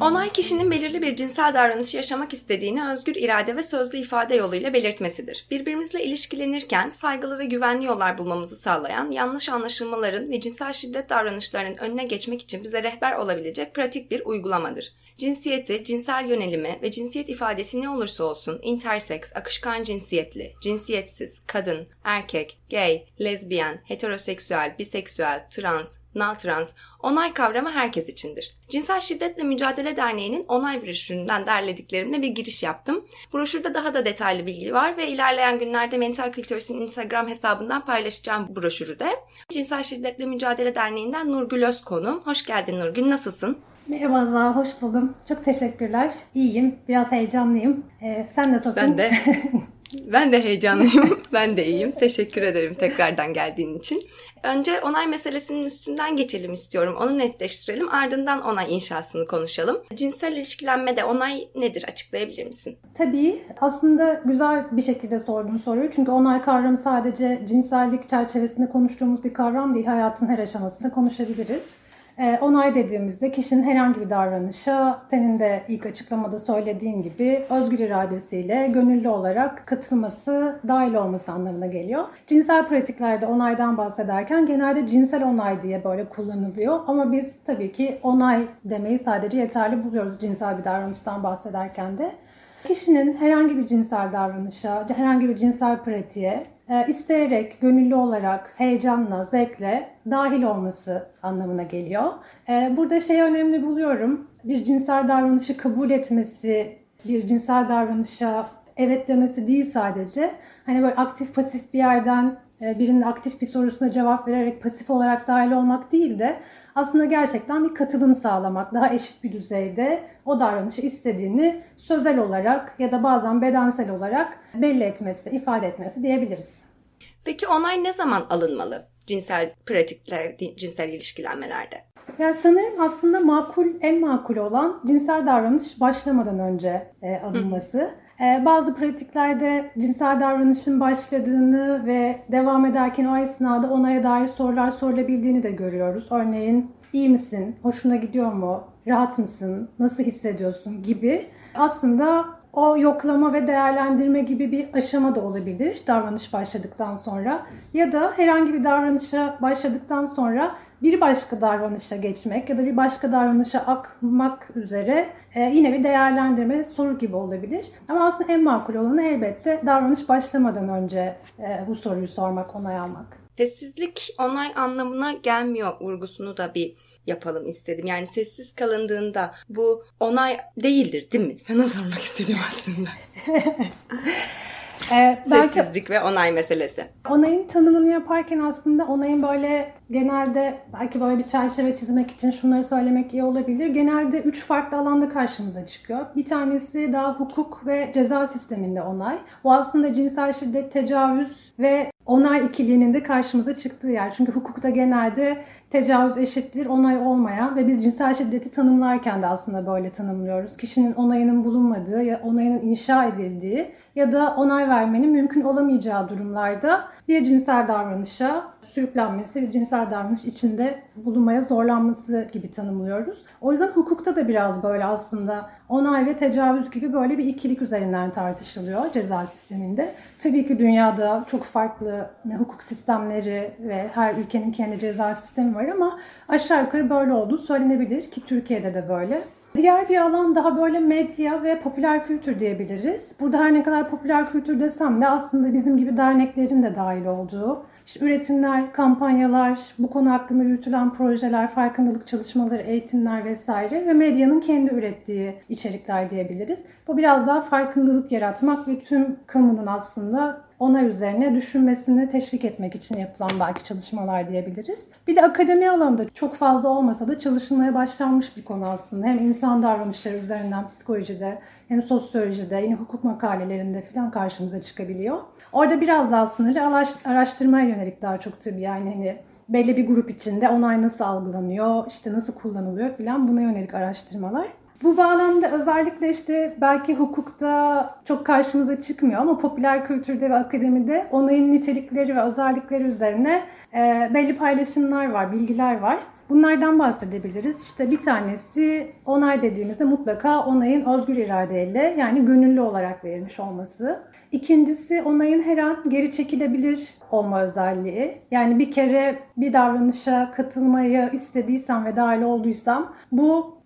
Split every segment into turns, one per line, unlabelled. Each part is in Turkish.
Onay kişinin belirli bir cinsel davranışı yaşamak istediğini özgür irade ve sözlü ifade yoluyla belirtmesidir. Birbirimizle ilişkilenirken saygılı ve güvenli yollar bulmamızı sağlayan, yanlış anlaşılmaların ve cinsel şiddet davranışlarının önüne geçmek için bize rehber olabilecek pratik bir uygulamadır. Cinsiyeti, cinsel yönelimi ve cinsiyet ifadesi ne olursa olsun intersex, akışkan cinsiyetli, cinsiyetsiz, kadın, erkek, gay, lezbiyen, heteroseksüel, biseksüel, trans, non-trans, onay kavramı herkes içindir. Cinsel Şiddetle Mücadele Derneği'nin onay broşüründen derlediklerimle bir giriş yaptım. Broşürde daha da detaylı bilgi var ve ilerleyen günlerde Mental Kültürs'ün Instagram hesabından paylaşacağım broşürü de. Cinsel Şiddetle Mücadele Derneği'nden Nurgül Özkonum. Hoş geldin Nurgül, nasılsın?
Merhaba Azal, hoş buldum. Çok teşekkürler. İyiyim, biraz heyecanlıyım. Ee, sen nasılsın?
Ben de. Ben de heyecanlıyım. ben de iyiyim. Teşekkür ederim tekrardan geldiğin için. Önce onay meselesinin üstünden geçelim istiyorum. Onu netleştirelim. Ardından onay inşasını konuşalım. Cinsel ilişkilenmede onay nedir? Açıklayabilir misin?
Tabii. Aslında güzel bir şekilde sordun soruyu. Çünkü onay kavramı sadece cinsellik çerçevesinde konuştuğumuz bir kavram değil. Hayatın her aşamasında konuşabiliriz. E, onay dediğimizde kişinin herhangi bir davranışa senin de ilk açıklamada söylediğin gibi özgür iradesiyle gönüllü olarak katılması, dahil olması anlamına geliyor. Cinsel pratiklerde onaydan bahsederken genelde cinsel onay diye böyle kullanılıyor. Ama biz tabii ki onay demeyi sadece yeterli buluyoruz cinsel bir davranıştan bahsederken de. Kişinin herhangi bir cinsel davranışa, herhangi bir cinsel pratiğe e, isteyerek, gönüllü olarak, heyecanla, zevkle dahil olması anlamına geliyor. E, burada şey önemli buluyorum. Bir cinsel davranışı kabul etmesi, bir cinsel davranışa evet demesi değil sadece. Hani böyle aktif pasif bir yerden e, birinin aktif bir sorusuna cevap vererek pasif olarak dahil olmak değil de aslında gerçekten bir katılım sağlamak, daha eşit bir düzeyde o davranışı istediğini sözel olarak ya da bazen bedensel olarak belli etmesi, ifade etmesi diyebiliriz.
Peki onay ne zaman alınmalı cinsel pratikler, cinsel ilişkilenmelerde?
Yani sanırım aslında makul, en makul olan cinsel davranış başlamadan önce e, alınması. Hı. Ee, bazı pratiklerde cinsel davranışın başladığını ve devam ederken o esnada onaya dair sorular sorulabildiğini de görüyoruz. Örneğin iyi misin, hoşuna gidiyor mu, rahat mısın, nasıl hissediyorsun gibi. Aslında o yoklama ve değerlendirme gibi bir aşama da olabilir davranış başladıktan sonra. Ya da herhangi bir davranışa başladıktan sonra bir başka davranışa geçmek ya da bir başka davranışa akmak üzere e, yine bir değerlendirme soru gibi olabilir. Ama aslında en makul olanı elbette davranış başlamadan önce e, bu soruyu sormak, onay almak.
Sessizlik onay anlamına gelmiyor vurgusunu da bir yapalım istedim. Yani sessiz kalındığında bu onay değildir değil mi? Sana sormak istedim aslında. Ee, Sessizlik ve onay meselesi.
Onayın tanımını yaparken aslında onayın böyle genelde belki böyle bir çerçeve çizmek için şunları söylemek iyi olabilir. Genelde üç farklı alanda karşımıza çıkıyor. Bir tanesi daha hukuk ve ceza sisteminde onay. Bu aslında cinsel şiddet, tecavüz ve onay ikiliğinin de karşımıza çıktığı yer. Çünkü hukukta genelde tecavüz eşittir onay olmayan ve biz cinsel şiddeti tanımlarken de aslında böyle tanımlıyoruz. Kişinin onayının bulunmadığı ya onayının inşa edildiği ya da onay vermenin mümkün olamayacağı durumlarda bir cinsel davranışa sürüklenmesi, bir cinsel davranış içinde bulunmaya zorlanması gibi tanımlıyoruz. O yüzden hukukta da biraz böyle aslında onay ve tecavüz gibi böyle bir ikilik üzerinden tartışılıyor ceza sisteminde. Tabii ki dünyada çok farklı hukuk sistemleri ve her ülkenin kendi ceza sistemi var ama aşağı yukarı böyle olduğu söylenebilir ki Türkiye'de de böyle. Diğer bir alan daha böyle medya ve popüler kültür diyebiliriz. Burada her ne kadar popüler kültür desem de aslında bizim gibi derneklerin de dahil olduğu, işte üretimler, kampanyalar, bu konu hakkında yürütülen projeler, farkındalık çalışmaları, eğitimler vesaire ve medyanın kendi ürettiği içerikler diyebiliriz. Bu biraz daha farkındalık yaratmak ve tüm kamunun aslında onlar üzerine düşünmesini teşvik etmek için yapılan belki çalışmalar diyebiliriz. Bir de akademi alanında çok fazla olmasa da çalışılmaya başlanmış bir konu aslında. Hem insan davranışları üzerinden psikolojide hem sosyolojide yine hukuk makalelerinde falan karşımıza çıkabiliyor. Orada biraz daha sınırlı araştırmaya yönelik daha çok tabii yani hani belli bir grup içinde onay nasıl algılanıyor, işte nasıl kullanılıyor falan buna yönelik araştırmalar. Bu bağlamda özellikle işte belki hukukta çok karşımıza çıkmıyor ama popüler kültürde ve akademide onayın nitelikleri ve özellikleri üzerine e, belli paylaşımlar var, bilgiler var. Bunlardan bahsedebiliriz. İşte bir tanesi onay dediğimizde mutlaka onayın özgür iradeyle yani gönüllü olarak verilmiş olması. İkincisi onayın her an geri çekilebilir olma özelliği. Yani bir kere bir davranışa katılmayı istediysem ve dahil olduysam bu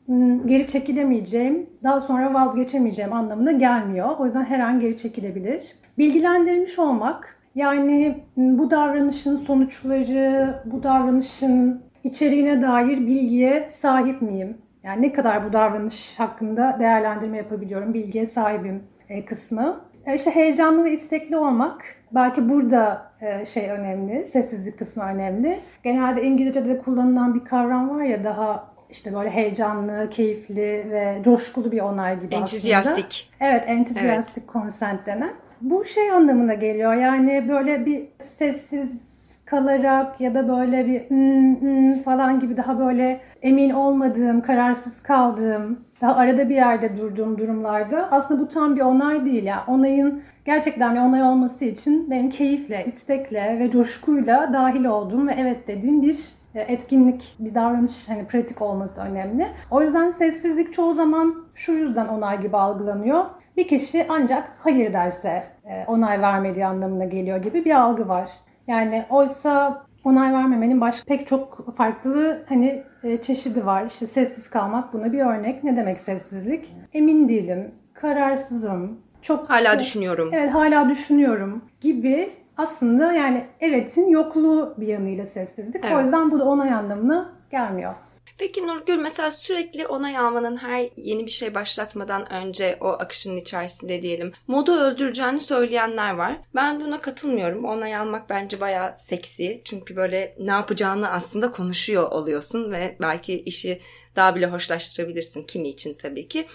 geri çekilemeyeceğim, daha sonra vazgeçemeyeceğim anlamına gelmiyor. O yüzden her an geri çekilebilir. Bilgilendirilmiş olmak, yani hmm, bu davranışın sonuçları, bu davranışın içeriğine dair bilgiye sahip miyim? Yani ne kadar bu davranış hakkında değerlendirme yapabiliyorum, bilgiye sahibim e, kısmı. E, işte heyecanlı ve istekli olmak, belki burada e, şey önemli, sessizlik kısmı önemli. Genelde İngilizce'de kullanılan bir kavram var ya daha işte böyle heyecanlı, keyifli ve coşkulu bir onay gibi
Entüziyastik.
aslında. Evet, entüziyastik evet. consent denen. Bu şey anlamına geliyor. Yani böyle bir sessiz kalarak ya da böyle bir hmm, hmm falan gibi daha böyle emin olmadığım, kararsız kaldığım, daha arada bir yerde durduğum durumlarda aslında bu tam bir onay değil ya. Onayın gerçekten bir onay olması için benim keyifle, istekle ve coşkuyla dahil olduğum ve evet dediğim bir etkinlik, bir davranış hani pratik olması önemli. O yüzden sessizlik çoğu zaman şu yüzden onay gibi algılanıyor. Bir kişi ancak hayır derse e, onay vermediği anlamına geliyor gibi bir algı var. Yani oysa onay vermemenin başka pek çok farklı hani e, çeşidi var. İşte sessiz kalmak buna bir örnek. Ne demek sessizlik? Emin değilim, kararsızım,
çok hala düşünüyorum.
Evet, hala düşünüyorum gibi aslında yani evetin yokluğu bir yanıyla sessizlik. Evet. O yüzden bu da onay anlamına gelmiyor.
Peki Nurgül mesela sürekli onay almanın her yeni bir şey başlatmadan önce o akışının içerisinde diyelim modu öldüreceğini söyleyenler var. Ben buna katılmıyorum. Onay almak bence bayağı seksi. Çünkü böyle ne yapacağını aslında konuşuyor oluyorsun ve belki işi daha bile hoşlaştırabilirsin kimi için tabii ki.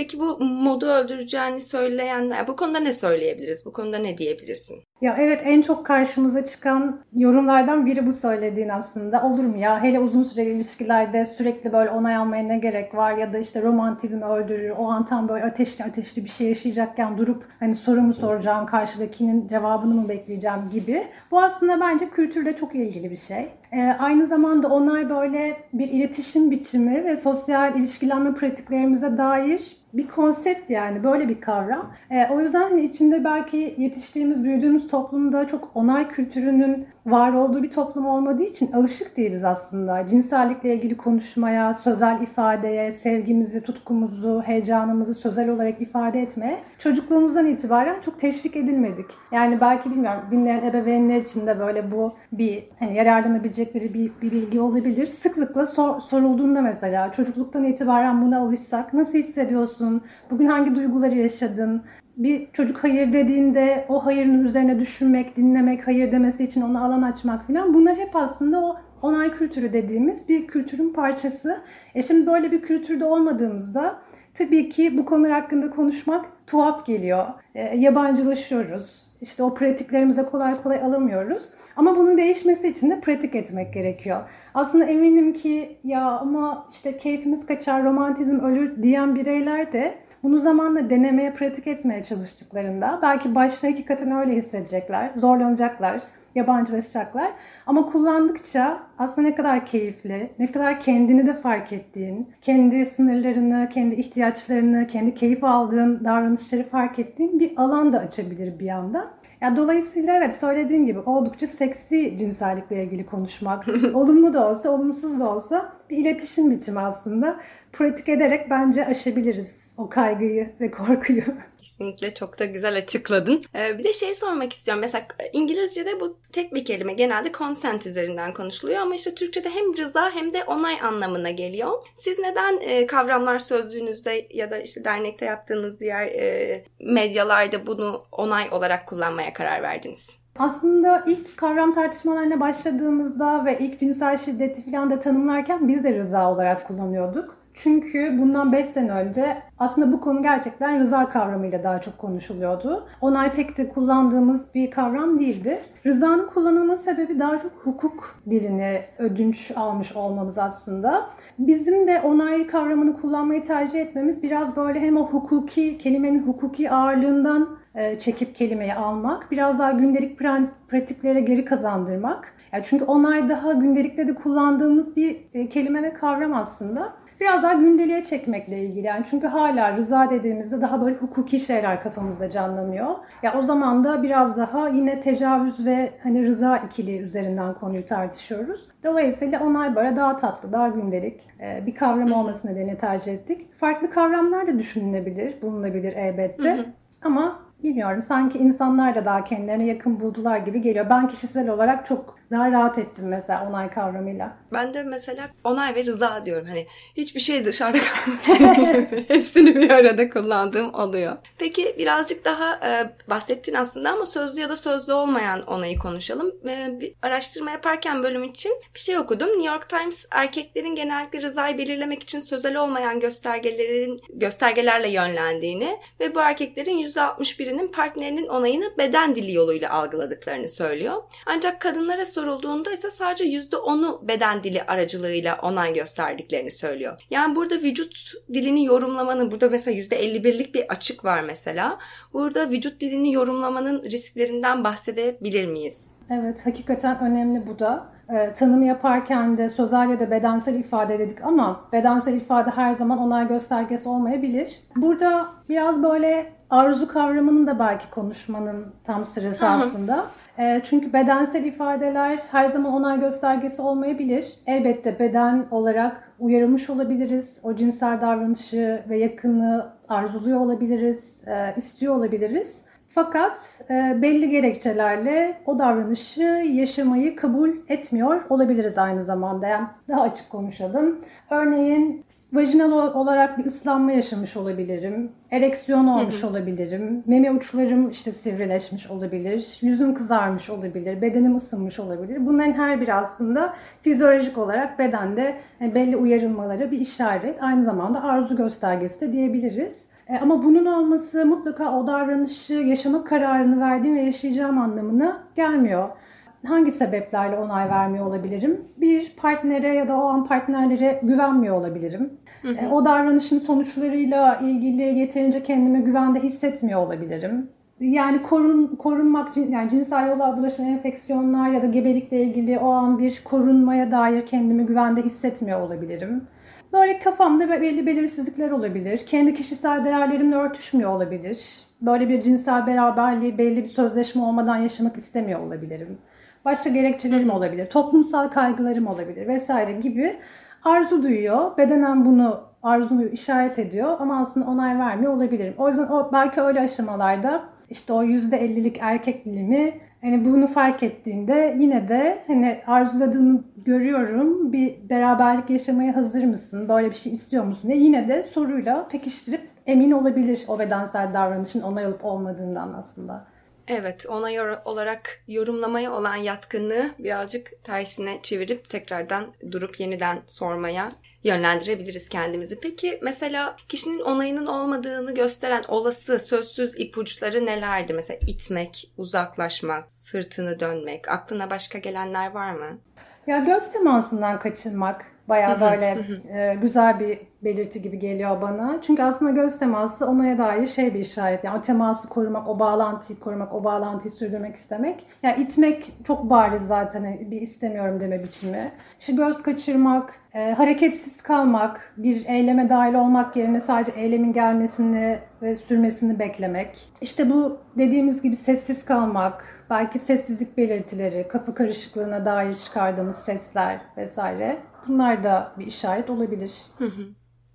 Peki bu modu öldüreceğini söyleyenler bu konuda ne söyleyebiliriz? Bu konuda ne diyebilirsin?
Ya evet en çok karşımıza çıkan yorumlardan biri bu söylediğin aslında. Olur mu ya? Hele uzun süreli ilişkilerde sürekli böyle onay almaya ne gerek var? Ya da işte romantizmi öldürür. O an tam böyle ateşli ateşli bir şey yaşayacakken durup hani sorumu soracağım, karşıdakinin cevabını mı bekleyeceğim gibi. Bu aslında bence kültürle çok ilgili bir şey. Ee, aynı zamanda onay böyle bir iletişim biçimi ve sosyal ilişkilenme pratiklerimize dair bir konsept yani böyle bir kavram. E, o yüzden hani içinde belki yetiştiğimiz, büyüdüğümüz toplumda çok onay kültürünün var olduğu bir toplum olmadığı için alışık değiliz aslında. Cinsellikle ilgili konuşmaya, sözel ifadeye, sevgimizi, tutkumuzu, heyecanımızı sözel olarak ifade etmeye çocukluğumuzdan itibaren çok teşvik edilmedik. Yani belki bilmiyorum dinleyen ebeveynler için de böyle bu bir hani yararlanabilecekleri bir, bir bilgi olabilir. Sıklıkla sor, sorulduğunda mesela çocukluktan itibaren buna alışsak nasıl hissediyorsun? Bugün hangi duyguları yaşadın? Bir çocuk hayır dediğinde o hayırın üzerine düşünmek, dinlemek, hayır demesi için ona alan açmak falan bunlar hep aslında o onay kültürü dediğimiz bir kültürün parçası. E şimdi böyle bir kültürde olmadığımızda tabii ki bu konular hakkında konuşmak tuhaf geliyor. E, yabancılaşıyoruz. İşte o pratiklerimize kolay kolay alamıyoruz. Ama bunun değişmesi için de pratik etmek gerekiyor. Aslında eminim ki ya ama işte keyfimiz kaçar, romantizm ölür diyen bireyler de bunu zamanla denemeye, pratik etmeye çalıştıklarında belki başta hakikaten öyle hissedecekler, zorlanacaklar, yabancılaşacaklar. Ama kullandıkça aslında ne kadar keyifli, ne kadar kendini de fark ettiğin, kendi sınırlarını, kendi ihtiyaçlarını, kendi keyif aldığın davranışları fark ettiğin bir alan da açabilir bir yandan. Yani dolayısıyla evet söylediğim gibi oldukça seksi cinsellikle ilgili konuşmak, olumlu da olsa, olumsuz da olsa bir iletişim biçimi aslında. Pratik ederek bence aşabiliriz o kaygıyı ve korkuyu.
Kesinlikle çok da güzel açıkladın. Ee, bir de şey sormak istiyorum. Mesela İngilizce'de bu tek bir kelime genelde consent üzerinden konuşuluyor ama işte Türkçe'de hem rıza hem de onay anlamına geliyor. Siz neden e, kavramlar sözlüğünüzde ya da işte dernekte yaptığınız diğer e, medyalarda bunu onay olarak kullanmaya karar verdiniz?
Aslında ilk kavram tartışmalarına başladığımızda ve ilk cinsel şiddeti falan da tanımlarken biz de rıza olarak kullanıyorduk. Çünkü bundan 5 sene önce aslında bu konu gerçekten rıza kavramıyla daha çok konuşuluyordu. Onay pek de kullandığımız bir kavram değildi. Rızanın kullanılma sebebi daha çok hukuk dilini ödünç almış olmamız aslında. Bizim de onay kavramını kullanmayı tercih etmemiz biraz böyle hem o hukuki, kelimenin hukuki ağırlığından e, çekip kelimeyi almak, biraz daha gündelik pratiklere geri kazandırmak. Yani çünkü onay daha gündelikte de kullandığımız bir e, kelime ve kavram aslında biraz daha gündeliğe çekmekle ilgili. Yani çünkü hala rıza dediğimizde daha böyle hukuki şeyler kafamızda canlanıyor. Ya o zaman da biraz daha yine tecavüz ve hani rıza ikili üzerinden konuyu tartışıyoruz. Dolayısıyla onay böyle daha tatlı, daha gündelik e, bir kavram olması nedeniyle tercih ettik. Farklı kavramlar da düşünülebilir, bulunabilir elbette. Ama bilmiyorum sanki insanlar da daha kendilerine yakın buldular gibi geliyor. Ben kişisel olarak çok daha rahat ettim mesela onay kavramıyla.
Ben de mesela onay ve rıza diyorum. Hani hiçbir şey dışarıda kalmasın. Hepsini bir arada kullandığım oluyor. Peki birazcık daha e, bahsettin aslında ama sözlü ya da sözlü olmayan onayı konuşalım. E, bir araştırma yaparken bölüm için bir şey okudum. New York Times erkeklerin genellikle rızayı belirlemek için sözel olmayan göstergelerin göstergelerle yönlendiğini ve bu erkeklerin %61'inin partnerinin onayını beden dili yoluyla algıladıklarını söylüyor. Ancak kadınlara sorulduğunda ise sadece %10'u beden dili aracılığıyla onay gösterdiklerini söylüyor. Yani burada vücut dilini yorumlamanın, burada mesela %51'lik bir açık var mesela. Burada vücut dilini yorumlamanın risklerinden bahsedebilir miyiz?
Evet, hakikaten önemli bu da. E, tanım yaparken de sözel ya da bedensel ifade dedik ama bedensel ifade her zaman onay göstergesi olmayabilir. Burada biraz böyle arzu kavramının da belki konuşmanın tam sırası aslında. E, çünkü bedensel ifadeler her zaman onay göstergesi olmayabilir. Elbette beden olarak uyarılmış olabiliriz. O cinsel davranışı ve yakını arzuluyor olabiliriz, e, istiyor olabiliriz. Fakat e, belli gerekçelerle o davranışı yaşamayı kabul etmiyor olabiliriz aynı zamanda. Yani daha açık konuşalım. Örneğin vajinal olarak bir ıslanma yaşamış olabilirim. Ereksiyon olmuş olabilirim. Meme uçlarım işte sivrileşmiş olabilir. Yüzüm kızarmış olabilir. Bedenim ısınmış olabilir. Bunların her biri aslında fizyolojik olarak bedende e, belli uyarılmaları bir işaret. Aynı zamanda arzu göstergesi de diyebiliriz. E, ama bunun olması mutlaka o davranışı yaşama kararını verdiğim ve yaşayacağım anlamına gelmiyor. Hangi sebeplerle onay vermiyor olabilirim? Bir, partnere ya da o an partnerlere güvenmiyor olabilirim. Hı hı. E, o davranışın sonuçlarıyla ilgili yeterince kendimi güvende hissetmiyor olabilirim. Yani korun, korunmak, yani cinsel yolla bulaşan enfeksiyonlar ya da gebelikle ilgili o an bir korunmaya dair kendimi güvende hissetmiyor olabilirim. Böyle kafamda belli belirsizlikler olabilir. Kendi kişisel değerlerimle örtüşmüyor olabilir. Böyle bir cinsel beraberliği belli bir sözleşme olmadan yaşamak istemiyor olabilirim. Başka gerekçelerim olabilir. Toplumsal kaygılarım olabilir vesaire gibi arzu duyuyor. Bedenen bunu arzumu işaret ediyor ama aslında onay vermiyor olabilirim. O yüzden o belki öyle aşamalarda işte o %50'lik erkek dilimi hani bunu fark ettiğinde yine de hani arzuladığını görüyorum. Bir beraberlik yaşamaya hazır mısın? Böyle bir şey istiyor musun? diye yine de soruyla pekiştirip emin olabilir o bedensel davranışın onay alıp olmadığından aslında.
Evet, ona yor- olarak yorumlamaya olan yatkınlığı birazcık tersine çevirip tekrardan durup yeniden sormaya yönlendirebiliriz kendimizi. Peki mesela kişinin onayının olmadığını gösteren olası sözsüz ipuçları nelerdi? Mesela itmek, uzaklaşmak, sırtını dönmek. Aklına başka gelenler var mı?
Ya göz temasından kaçınmak Baya böyle e, güzel bir belirti gibi geliyor bana. Çünkü aslında göz teması onaya dair şey bir işaret. Yani o teması korumak, o bağlantıyı korumak, o bağlantıyı sürdürmek istemek. Yani itmek çok bariz zaten hani bir istemiyorum deme biçimi. İşte göz kaçırmak, e, hareketsiz kalmak, bir eyleme dahil olmak yerine sadece eylemin gelmesini ve sürmesini beklemek. İşte bu dediğimiz gibi sessiz kalmak, belki sessizlik belirtileri, kafa karışıklığına dair çıkardığımız sesler vesaire. Bunlar da bir işaret olabilir.
Hı hı.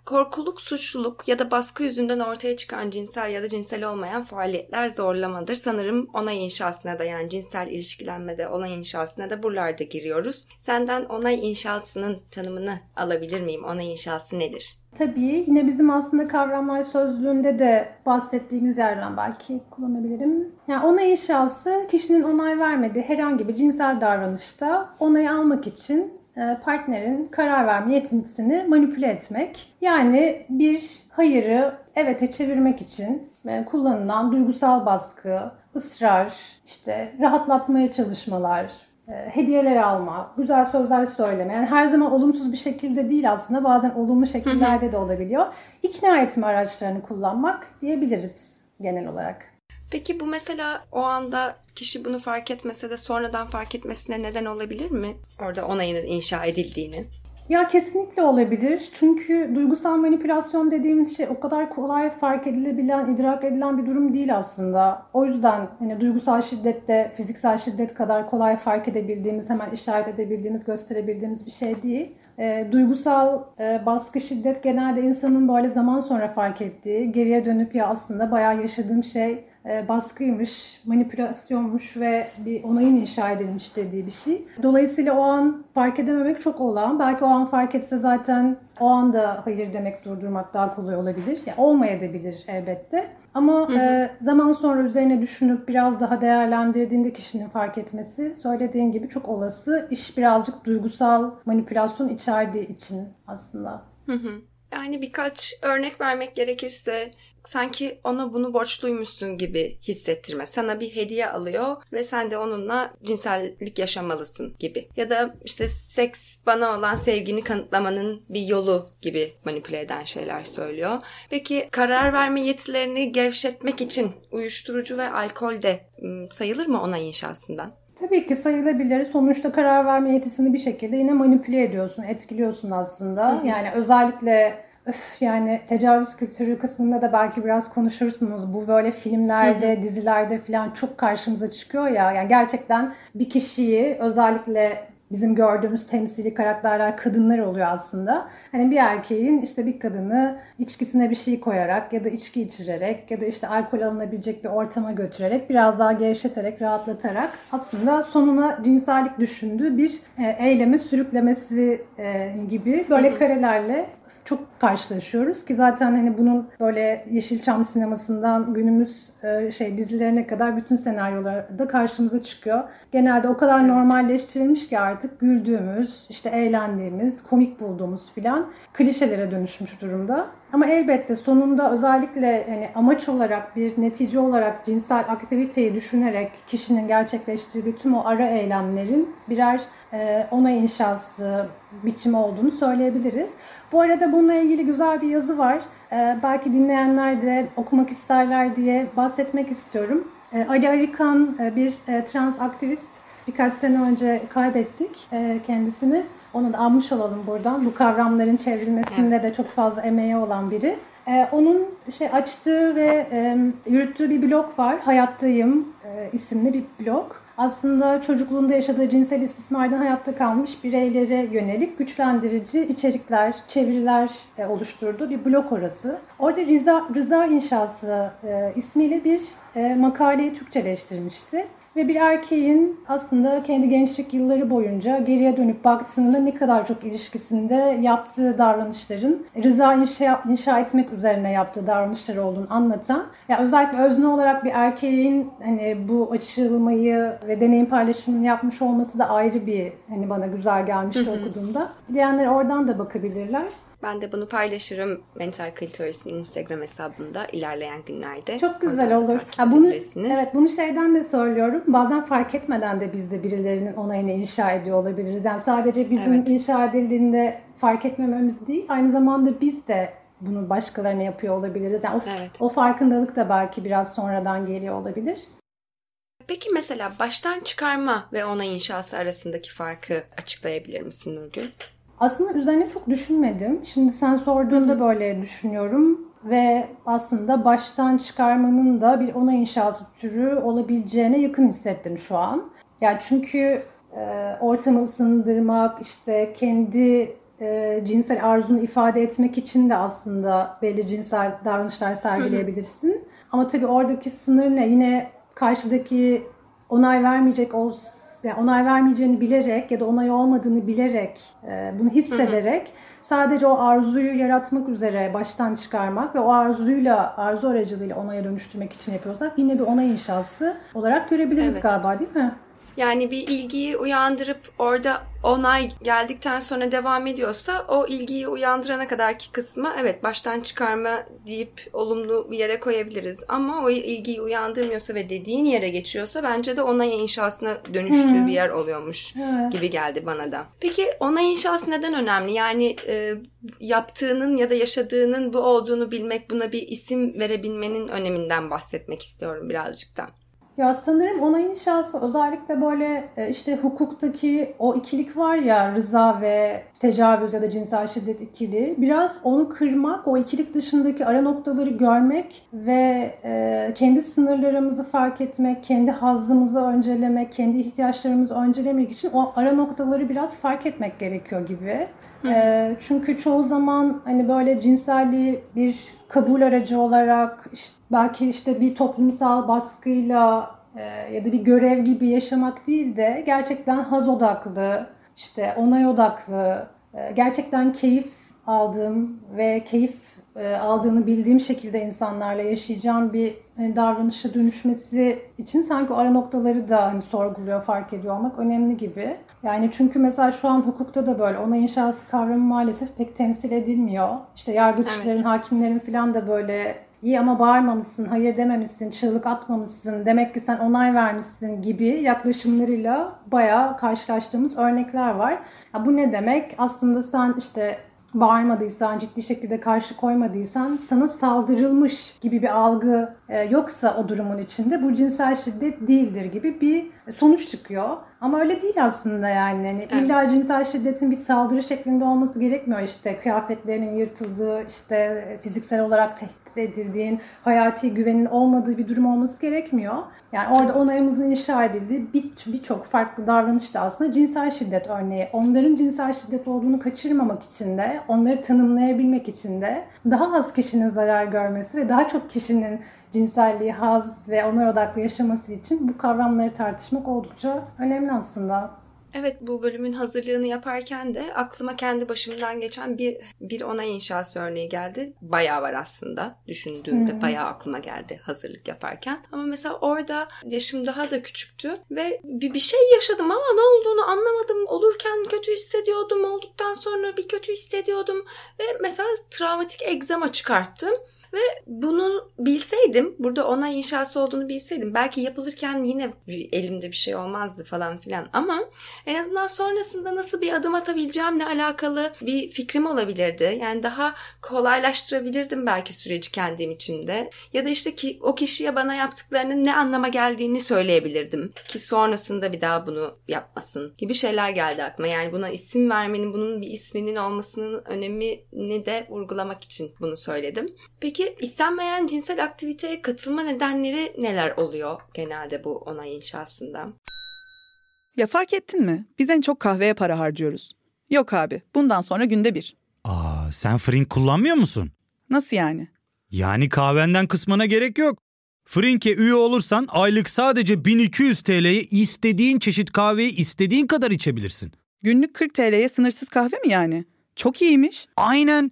Korkuluk, suçluluk ya da baskı yüzünden ortaya çıkan cinsel ya da cinsel olmayan faaliyetler zorlamadır. Sanırım onay inşasına da yani cinsel ilişkilenmede onay inşasına da buralarda giriyoruz. Senden onay inşasının tanımını alabilir miyim? Onay inşası nedir?
Tabii yine bizim aslında kavramlar sözlüğünde de bahsettiğimiz yerden belki kullanabilirim. Yani onay inşası kişinin onay vermediği herhangi bir cinsel davranışta onay almak için partnerin karar verme yetisini manipüle etmek. Yani bir hayırı evete çevirmek için e, kullanılan duygusal baskı, ısrar, işte rahatlatmaya çalışmalar, e, hediyeler alma, güzel sözler söyleme. Yani her zaman olumsuz bir şekilde değil aslında bazen olumlu şekillerde de olabiliyor. İkna etme araçlarını kullanmak diyebiliriz genel olarak.
Peki bu mesela o anda kişi bunu fark etmese de sonradan fark etmesine neden olabilir mi? Orada onayının inşa edildiğini.
Ya kesinlikle olabilir. Çünkü duygusal manipülasyon dediğimiz şey o kadar kolay fark edilebilen, idrak edilen bir durum değil aslında. O yüzden hani duygusal şiddette fiziksel şiddet kadar kolay fark edebildiğimiz, hemen işaret edebildiğimiz, gösterebildiğimiz bir şey değil. E, duygusal e, baskı, şiddet genelde insanın böyle zaman sonra fark ettiği, geriye dönüp ya aslında bayağı yaşadığım şey baskıymış, manipülasyonmuş ve bir onayın inşa edilmiş dediği bir şey. Dolayısıyla o an fark edememek çok olağan. Belki o an fark etse zaten o anda hayır demek durdurmak daha kolay olabilir. Yani olmayabilir elbette. Ama hı hı. E, zaman sonra üzerine düşünüp biraz daha değerlendirdiğinde kişinin fark etmesi söylediğin gibi çok olası. İş birazcık duygusal manipülasyon içerdiği için aslında.
Hı hı. Yani birkaç örnek vermek gerekirse sanki ona bunu borçluymuşsun gibi hissettirme. Sana bir hediye alıyor ve sen de onunla cinsellik yaşamalısın gibi. Ya da işte seks bana olan sevgini kanıtlamanın bir yolu gibi manipüle eden şeyler söylüyor. Peki karar verme yetilerini gevşetmek için uyuşturucu ve alkol de sayılır mı ona inşasından?
Tabii ki sayılabilir. Sonuçta karar verme yetisini bir şekilde yine manipüle ediyorsun, etkiliyorsun aslında. Hı hı. Yani özellikle Öf, yani tecavüz kültürü kısmında da belki biraz konuşursunuz. Bu böyle filmlerde, hı hı. dizilerde falan çok karşımıza çıkıyor ya. Yani gerçekten bir kişiyi özellikle bizim gördüğümüz temsili karakterler kadınlar oluyor aslında. Hani bir erkeğin işte bir kadını içkisine bir şey koyarak ya da içki içirerek ya da işte alkol alınabilecek bir ortama götürerek biraz daha gevşeterek, rahatlatarak aslında sonuna cinsellik düşündüğü bir e, eyleme sürüklemesi e, gibi böyle karelerle çok karşılaşıyoruz ki zaten hani bunun böyle Yeşilçam sinemasından günümüz e, şey dizilerine kadar bütün senaryolarda karşımıza çıkıyor. Genelde o kadar normalleştirilmiş ki artık güldüğümüz, işte eğlendiğimiz, komik bulduğumuz filan klişelere dönüşmüş durumda. Ama elbette sonunda özellikle hani amaç olarak bir netice olarak cinsel aktiviteyi düşünerek kişinin gerçekleştirdiği tüm o ara eylemlerin birer e, ona inşası biçimi olduğunu söyleyebiliriz. Bu arada bununla ilgili güzel bir yazı var. E, belki dinleyenler de okumak isterler diye bahsetmek istiyorum. E, Ali Arikan e, bir e, trans aktivist. Birkaç sene önce kaybettik e, kendisini. Onu da almış olalım buradan. Bu kavramların çevrilmesinde de çok fazla emeği olan biri. Ee, onun şey açtığı ve e, yürüttüğü bir blog var. Hayattayım e, isimli bir blog. Aslında çocukluğunda yaşadığı cinsel istismardan hayatta kalmış bireylere yönelik güçlendirici içerikler, çeviriler e, oluşturduğu bir blog orası. Orada Rıza, Rıza İnşası e, ismiyle bir e, makaleyi Türkçeleştirmişti. Ve bir erkeğin aslında kendi gençlik yılları boyunca geriye dönüp baktığında ne kadar çok ilişkisinde yaptığı davranışların rıza inşa, inşa etmek üzerine yaptığı davranışlar olduğunu anlatan. Ya özellikle özne olarak bir erkeğin hani bu açılmayı ve deneyim paylaşımını yapmış olması da ayrı bir hani bana güzel gelmişti okuduğumda. Diyenler oradan da bakabilirler.
Ben de bunu paylaşırım Mental Clitoris'in Instagram hesabında ilerleyen günlerde.
Çok güzel olur. Ha, bunu, evet bunu şeyden de söylüyorum. Bazen fark etmeden de biz de birilerinin onayını inşa ediyor olabiliriz. Yani sadece bizim evet. inşa edildiğinde fark etmememiz değil. Aynı zamanda biz de bunu başkalarına yapıyor olabiliriz. Yani o, evet. o farkındalık da belki biraz sonradan geliyor olabilir.
Peki mesela baştan çıkarma ve onay inşası arasındaki farkı açıklayabilir misin Nurgül?
Aslında üzerine çok düşünmedim. Şimdi sen sorduğunda böyle düşünüyorum ve aslında baştan çıkarmanın da bir ona inşası türü olabileceğine yakın hissettim şu an. Yani çünkü e, ortamı ısındırmak, işte kendi e, cinsel arzunu ifade etmek için de aslında belli cinsel davranışlar sergileyebilirsin. Hı hı. Ama tabii oradaki sınır ne? Yine karşıdaki onay vermeyecek olsa yani onay vermeyeceğini bilerek ya da onay olmadığını bilerek, e, bunu hissederek sadece o arzuyu yaratmak üzere baştan çıkarmak ve o arzuyla, arzu aracılığıyla onaya dönüştürmek için yapıyorsak yine bir onay inşası olarak görebiliriz evet. galiba değil mi?
Yani bir ilgiyi uyandırıp orada onay geldikten sonra devam ediyorsa o ilgiyi uyandırana kadarki kısmı evet baştan çıkarma deyip olumlu bir yere koyabiliriz. Ama o ilgiyi uyandırmıyorsa ve dediğin yere geçiyorsa bence de onay inşasına dönüştüğü hmm. bir yer oluyormuş evet. gibi geldi bana da. Peki onay inşası neden önemli? Yani e, yaptığının ya da yaşadığının bu olduğunu bilmek, buna bir isim verebilmenin öneminden bahsetmek istiyorum birazcık da.
Ya sanırım onayın inşası özellikle böyle e, işte hukuktaki o ikilik var ya rıza ve tecavüz ya da cinsel şiddet ikili. Biraz onu kırmak, o ikilik dışındaki ara noktaları görmek ve e, kendi sınırlarımızı fark etmek, kendi hazzımızı öncelemek, kendi ihtiyaçlarımızı öncelemek için o ara noktaları biraz fark etmek gerekiyor gibi. E, çünkü çoğu zaman hani böyle cinselliği bir kabul aracı olarak işte belki işte bir toplumsal baskıyla e, ya da bir görev gibi yaşamak değil de gerçekten haz odaklı, işte onay odaklı, e, gerçekten keyif aldığım ve keyif aldığını bildiğim şekilde insanlarla yaşayacağım bir hani, davranışa dönüşmesi için sanki ara noktaları da hani sorguluyor, fark ediyor olmak önemli gibi. Yani çünkü mesela şu an hukukta da böyle onay inşası kavramı maalesef pek temsil edilmiyor. İşte yargıçların, evet. hakimlerin falan da böyle iyi ama bağırmamışsın, hayır dememişsin, çığlık atmamışsın, demek ki sen onay vermişsin gibi yaklaşımlarıyla bayağı karşılaştığımız örnekler var. Ya bu ne demek? Aslında sen işte bağırmadıysan, ciddi şekilde karşı koymadıysan, sana saldırılmış gibi bir algı e, yoksa o durumun içinde bu cinsel şiddet değildir gibi bir sonuç çıkıyor. Ama öyle değil aslında yani. yani evet. İlla cinsel şiddetin bir saldırı şeklinde olması gerekmiyor işte. Kıyafetlerinin yırtıldığı, işte fiziksel olarak tehdit edildiğin, hayati güvenin olmadığı bir durum olması gerekmiyor. Yani orada onayımızın inşa edildiği birçok bir farklı davranış da aslında cinsel şiddet örneği. Onların cinsel şiddet olduğunu kaçırmamak için de, onları tanımlayabilmek için de daha az kişinin zarar görmesi ve daha çok kişinin cinselliği, haz ve onur odaklı yaşaması için bu kavramları tartışmak oldukça önemli aslında.
Evet bu bölümün hazırlığını yaparken de aklıma kendi başımdan geçen bir bir onay inşası örneği geldi. Bayağı var aslında düşündüğümde hmm. bayağı aklıma geldi hazırlık yaparken. Ama mesela orada yaşım daha da küçüktü ve bir, bir şey yaşadım ama ne olduğunu anlamadım. Olurken kötü hissediyordum, olduktan sonra bir kötü hissediyordum ve mesela travmatik egzama çıkarttım. Ve bunu bilseydim, burada ona inşası olduğunu bilseydim belki yapılırken yine elimde bir şey olmazdı falan filan. Ama en azından sonrasında nasıl bir adım atabileceğimle alakalı bir fikrim olabilirdi. Yani daha kolaylaştırabilirdim belki süreci kendim içinde. Ya da işte ki o kişiye bana yaptıklarının ne anlama geldiğini söyleyebilirdim. Ki sonrasında bir daha bunu yapmasın gibi şeyler geldi aklıma. Yani buna isim vermenin, bunun bir isminin olmasının önemini de vurgulamak için bunu söyledim. Peki Peki istenmeyen cinsel aktiviteye katılma nedenleri neler oluyor genelde bu onay inşasında?
Ya fark ettin mi? Biz en çok kahveye para harcıyoruz. Yok abi, bundan sonra günde bir.
Aa, sen Frink kullanmıyor musun?
Nasıl yani?
Yani kahvenden kısmına gerek yok. Frink'e üye olursan aylık sadece 1200 TL'ye istediğin çeşit kahveyi istediğin kadar içebilirsin.
Günlük 40 TL'ye sınırsız kahve mi yani? Çok iyiymiş.
Aynen.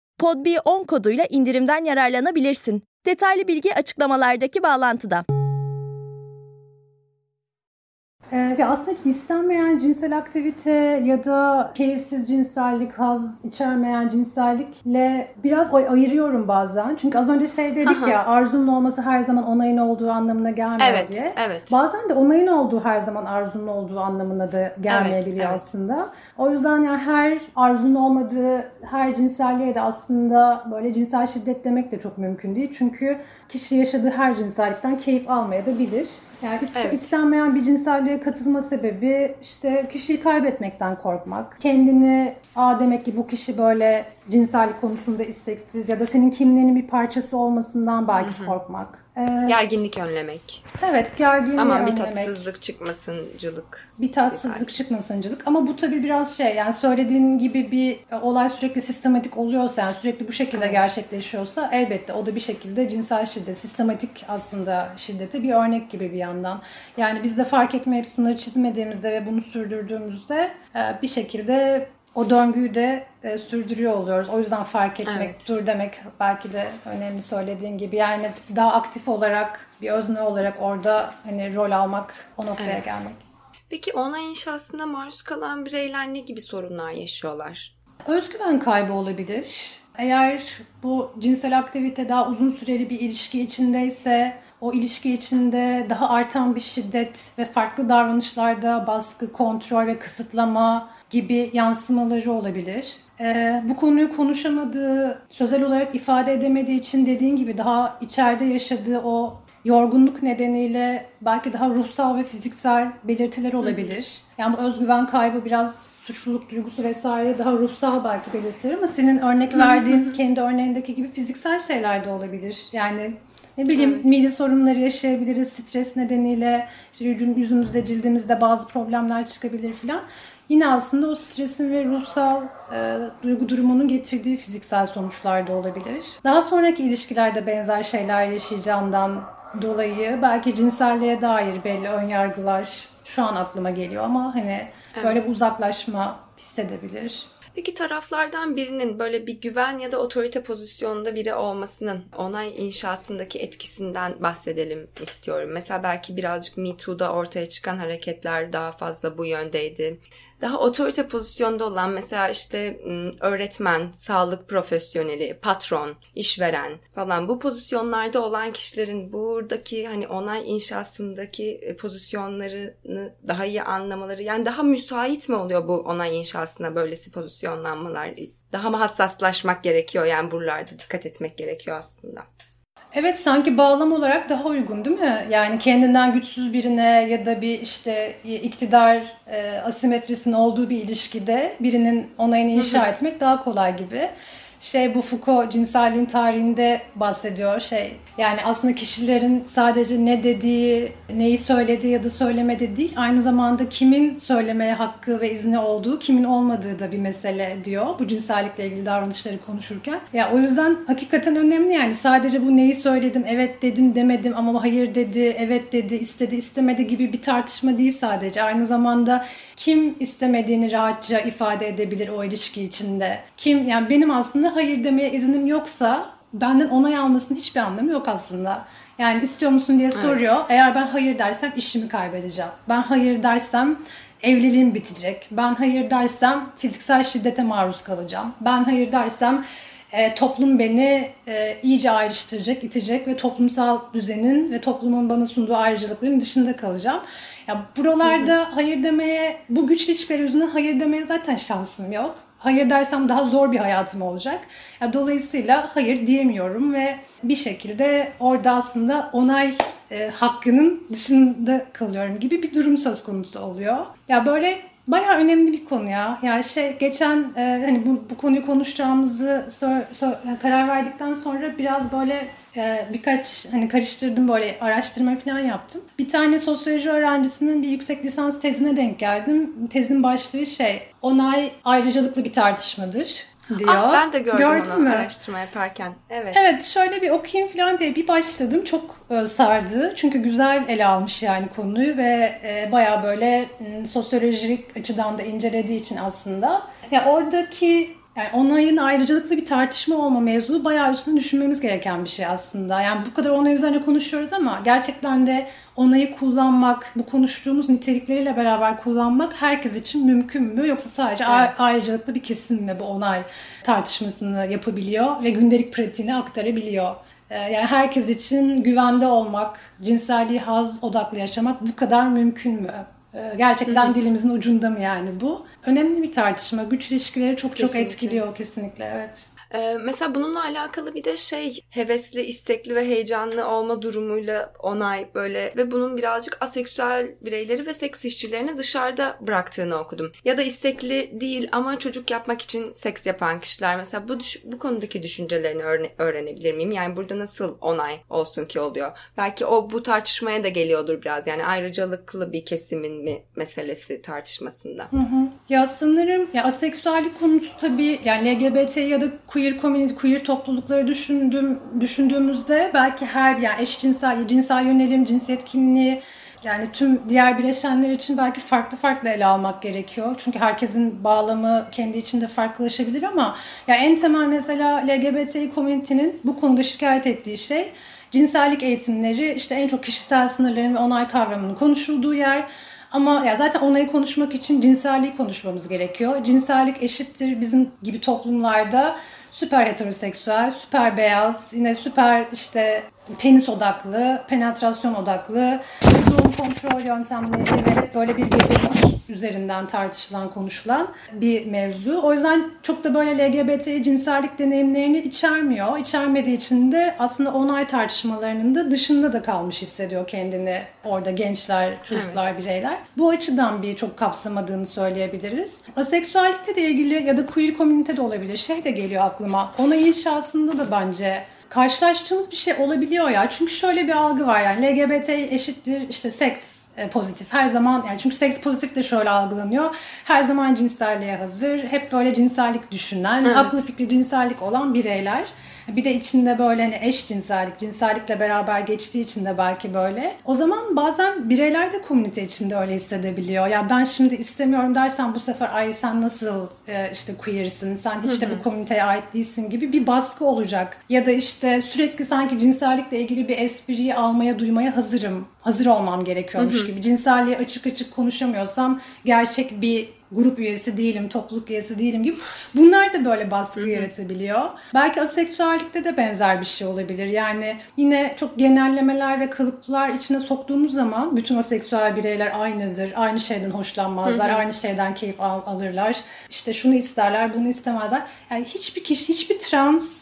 podb10 koduyla indirimden yararlanabilirsin. Detaylı bilgi açıklamalardaki bağlantıda.
Ee, aslında istenmeyen cinsel aktivite ya da keyifsiz cinsellik, haz içermeyen cinsellikle biraz ayırıyorum bazen. Çünkü az önce şey dedik ya arzunun olması her zaman onayın olduğu anlamına gelmiyor
evet,
diye.
Evet.
Bazen de onayın olduğu her zaman arzunun olduğu anlamına da gelmeyebiliyor evet, evet. aslında. O yüzden yani her arzunun olmadığı her cinselliğe de aslında böyle cinsel şiddet demek de çok mümkün değil. Çünkü kişi yaşadığı her cinsellikten keyif almaya da bilir. Yani ist- evet. istenmeyen bir cinselliğe katılma sebebi işte kişiyi kaybetmekten korkmak. Kendini aa demek ki bu kişi böyle cinsellik konusunda isteksiz ya da senin kimliğinin bir parçası olmasından belki Hı-hı. korkmak.
Ee, gerginlik önlemek.
Evet gerginliği
Aman
önlemek.
bir tatsızlık çıkmasıncılık.
Bir tatsızlık bir çıkmasıncılık ama bu tabii biraz şey yani söylediğin gibi bir olay sürekli sistematik oluyorsa yani sürekli bu şekilde evet. gerçekleşiyorsa elbette o da bir şekilde cinsel şiddet, sistematik aslında şiddete bir örnek gibi bir yandan. Yani biz de fark etmeyip sınır çizmediğimizde ve bunu sürdürdüğümüzde bir şekilde o döngüyü de e, sürdürüyor oluyoruz. O yüzden fark etmek, evet. dur demek belki de önemli söylediğin gibi. Yani daha aktif olarak, bir özne olarak orada hani rol almak, o noktaya evet. gelmek.
Peki onay inşasında maruz kalan bireyler ne gibi sorunlar yaşıyorlar?
Özgüven kaybı olabilir. Eğer bu cinsel aktivite daha uzun süreli bir ilişki içindeyse o ilişki içinde daha artan bir şiddet ve farklı davranışlarda baskı, kontrol ve kısıtlama gibi yansımaları olabilir. Ee, bu konuyu konuşamadığı, sözel olarak ifade edemediği için dediğin gibi daha içeride yaşadığı o yorgunluk nedeniyle belki daha ruhsal ve fiziksel belirtiler olabilir. Yani bu özgüven kaybı biraz suçluluk duygusu vesaire daha ruhsal belki belirtiler ama senin örnek verdiğin kendi örneğindeki gibi fiziksel şeyler de olabilir. Yani ne bileyim evet. mide sorunları yaşayabiliriz stres nedeniyle işte yüzümüzde cildimizde bazı problemler çıkabilir filan yine aslında o stresin ve ruhsal e, duygu durumunun getirdiği fiziksel sonuçlar da olabilir. Daha sonraki ilişkilerde benzer şeyler yaşayacağından dolayı belki cinselliğe dair belli ön yargılar şu an aklıma geliyor ama hani evet. böyle bir uzaklaşma hissedebilir.
Peki taraflardan birinin böyle bir güven ya da otorite pozisyonunda biri olmasının onay inşasındaki etkisinden bahsedelim istiyorum. Mesela belki birazcık Me Too'da ortaya çıkan hareketler daha fazla bu yöndeydi daha otorite pozisyonda olan mesela işte öğretmen, sağlık profesyoneli, patron, işveren falan bu pozisyonlarda olan kişilerin buradaki hani onay inşasındaki e, pozisyonlarını daha iyi anlamaları yani daha müsait mi oluyor bu onay inşasına böylesi pozisyonlanmalar? Daha mı hassaslaşmak gerekiyor yani buralarda dikkat etmek gerekiyor aslında.
Evet sanki bağlam olarak daha uygun değil mi? Yani kendinden güçsüz birine ya da bir işte iktidar e, asimetrisinin olduğu bir ilişkide birinin onayını inşa etmek daha kolay gibi şey bu Foucault cinselliğin tarihinde bahsediyor. Şey yani aslında kişilerin sadece ne dediği, neyi söylediği ya da söylemediği değil, aynı zamanda kimin söylemeye hakkı ve izni olduğu, kimin olmadığı da bir mesele diyor. Bu cinsellikle ilgili davranışları konuşurken. Ya o yüzden hakikaten önemli yani sadece bu neyi söyledim, evet dedim demedim ama hayır dedi, evet dedi, istedi istemedi gibi bir tartışma değil sadece. Aynı zamanda kim istemediğini rahatça ifade edebilir o ilişki içinde? Kim yani benim aslında hayır demeye iznim yoksa benden onay almasının hiçbir anlamı yok aslında. Yani istiyor musun diye soruyor. Evet. Eğer ben hayır dersem işimi kaybedeceğim. Ben hayır dersem evliliğim bitecek. Ben hayır dersem fiziksel şiddete maruz kalacağım. Ben hayır dersem e, toplum beni e, iyice ayrıştıracak, itecek ve toplumsal düzenin ve toplumun bana sunduğu ayrıcalıkların dışında kalacağım. Ya buralarda hayır demeye, bu güç ilişkiler yüzünden hayır demeye zaten şansım yok. Hayır dersem daha zor bir hayatım olacak. Dolayısıyla hayır diyemiyorum ve bir şekilde orada aslında onay e, hakkının dışında kalıyorum gibi bir durum söz konusu oluyor. Ya böyle bayağı önemli bir konu ya. Yani şey geçen e, hani bu, bu konuyu konuşacağımızı sor, sor, karar verdikten sonra biraz böyle e, birkaç hani karıştırdım böyle araştırma falan yaptım. Bir tane sosyoloji öğrencisinin bir yüksek lisans tezine denk geldim. Tezin başlığı şey onay ayrıcalıklı bir tartışmadır diyor.
Ah, ben de gördüm Gördün onu mü? araştırma yaparken. Evet.
Evet şöyle bir okuyayım falan diye bir başladım. Çok e, sardı. Çünkü güzel ele almış yani konuyu ve e, baya böyle sosyolojik açıdan da incelediği için aslında. Ya oradaki Yani onayın ayrıcalıklı bir tartışma olma mevzu bayağı üstüne düşünmemiz gereken bir şey aslında. Yani bu kadar onay üzerine konuşuyoruz ama gerçekten de onayı kullanmak, bu konuştuğumuz nitelikleriyle beraber kullanmak herkes için mümkün mü? Yoksa sadece evet. ayrıcalıklı bir kesim mi bu onay tartışmasını yapabiliyor ve gündelik pratiğine aktarabiliyor? Ee, yani herkes için güvende olmak, cinselliği haz odaklı yaşamak bu kadar mümkün mü? Ee, gerçekten hı hı. dilimizin ucunda mı yani bu? Önemli bir tartışma. Güç ilişkileri çok kesinlikle. çok etkiliyor kesinlikle evet.
Ee, mesela bununla alakalı bir de şey hevesli, istekli ve heyecanlı olma durumuyla onay böyle ve bunun birazcık aseksüel bireyleri ve seks işçilerini dışarıda bıraktığını okudum. Ya da istekli değil ama çocuk yapmak için seks yapan kişiler mesela bu bu konudaki düşüncelerini öğrene, öğrenebilir miyim? Yani burada nasıl onay olsun ki oluyor? Belki o bu tartışmaya da geliyordur biraz. Yani ayrıcalıklı bir kesimin mi meselesi tartışmasında.
Hı hı. Ya sanırım ya aseksüellik konusu tabii yani LGBT ya da queer queer community, queer toplulukları düşündüğüm, düşündüğümüzde belki her yani eşcinsel, cinsel yönelim, cinsiyet kimliği yani tüm diğer bileşenler için belki farklı farklı ele almak gerekiyor. Çünkü herkesin bağlamı kendi içinde farklılaşabilir ama ya en temel mesela LGBTİ komünitenin bu konuda şikayet ettiği şey cinsellik eğitimleri işte en çok kişisel sınırların ve onay kavramının konuşulduğu yer. Ama ya zaten onayı konuşmak için cinselliği konuşmamız gerekiyor. Cinsellik eşittir bizim gibi toplumlarda süper heteroseksüel, süper beyaz, yine süper işte penis odaklı, penetrasyon odaklı, doğum kontrol yöntemleri ve hep böyle bir gebelik üzerinden tartışılan, konuşulan bir mevzu. O yüzden çok da böyle LGBT cinsellik deneyimlerini içermiyor. İçermediği için de aslında onay tartışmalarının da dışında da kalmış hissediyor kendini orada gençler, çocuklar, evet. bireyler. Bu açıdan bir çok kapsamadığını söyleyebiliriz. Aseksüellikle de ilgili ya da queer komünite de olabilir. Şey de geliyor aklıma. Onay inşasında da bence karşılaştığımız bir şey olabiliyor ya. Çünkü şöyle bir algı var yani LGBT eşittir işte seks e, pozitif her zaman yani çünkü seks pozitif de şöyle algılanıyor. Her zaman cinselliğe hazır, hep böyle cinsellik düşünen, evet. aklı fikri cinsellik olan bireyler. Bir de içinde böyle hani eş cinsellik, cinsellikle beraber geçtiği için de belki böyle. O zaman bazen bireyler de komünite içinde öyle hissedebiliyor. Ya ben şimdi istemiyorum dersen bu sefer ay sen nasıl e, işte queersin, sen hiç de bu komüniteye ait değilsin gibi bir baskı olacak. Ya da işte sürekli sanki cinsellikle ilgili bir espriyi almaya, duymaya hazırım. Hazır olmam gerekiyormuş gibi. Cinselliği açık açık konuşamıyorsam gerçek bir grup üyesi değilim, topluluk üyesi değilim gibi. Bunlar da böyle baskı yaratabiliyor. Belki aseksüellikte de benzer bir şey olabilir. Yani yine çok genellemeler ve kalıplar içine soktuğumuz zaman bütün aseksüel bireyler aynıdır. Aynı şeyden hoşlanmazlar, aynı şeyden keyif al- alırlar. İşte şunu isterler, bunu istemezler. Yani hiçbir kişi, hiçbir trans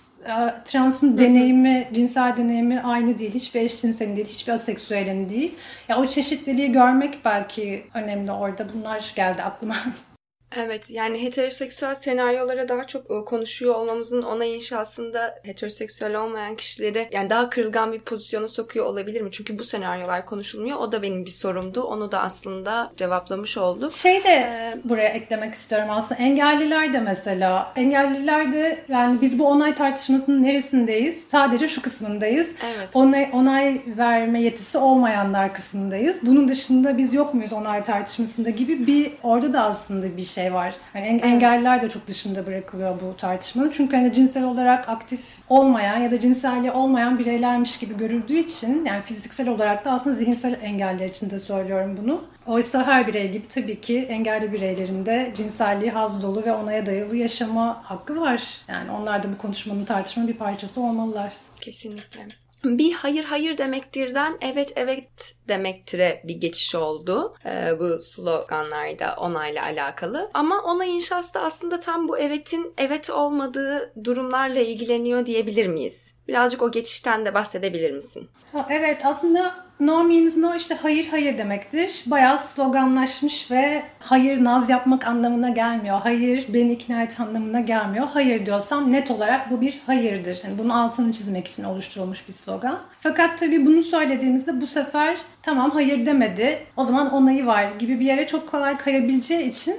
transın deneyimi, cinsel deneyimi aynı değil. Hiçbir eşcinselin değil, hiçbir aseksüelin değil. Ya o çeşitliliği görmek belki önemli orada. Bunlar geldi aklıma.
Evet yani heteroseksüel senaryolara daha çok e, konuşuyor olmamızın ona inşasında heteroseksüel olmayan kişileri yani daha kırılgan bir pozisyona sokuyor olabilir mi? Çünkü bu senaryolar konuşulmuyor. O da benim bir sorumdu. Onu da aslında cevaplamış olduk.
Şey de ee, buraya eklemek istiyorum aslında. Engelliler de mesela. Engelliler de yani biz bu onay tartışmasının neresindeyiz? Sadece şu kısmındayız.
Evet.
Onay, onay verme yetisi olmayanlar kısmındayız. Bunun dışında biz yok muyuz onay tartışmasında gibi bir orada da aslında bir şey şey var. Yani en, evet. engelliler de çok dışında bırakılıyor bu tartışmanın. Çünkü hani cinsel olarak aktif olmayan ya da cinselliği olmayan bireylermiş gibi görüldüğü için yani fiziksel olarak da aslında zihinsel engeller için de söylüyorum bunu. Oysa her birey gibi tabii ki engelli bireylerin de cinselliği haz dolu ve onaya dayalı yaşama hakkı var. Yani onlar da bu konuşmanın tartışmanın bir parçası olmalılar.
Kesinlikle bir hayır hayır demektirden evet evet demektire bir geçiş oldu ee, bu sloganlarda onayla alakalı. Ama onay inşası da aslında tam bu evetin evet olmadığı durumlarla ilgileniyor diyebilir miyiz? Birazcık o geçişten de bahsedebilir misin?
Ha, evet aslında no means no işte hayır hayır demektir. Bayağı sloganlaşmış ve hayır naz yapmak anlamına gelmiyor. Hayır beni ikna et anlamına gelmiyor. Hayır diyorsam net olarak bu bir hayırdır. Yani bunun altını çizmek için oluşturulmuş bir slogan. Fakat tabii bunu söylediğimizde bu sefer tamam hayır demedi. O zaman onayı var gibi bir yere çok kolay kayabileceği için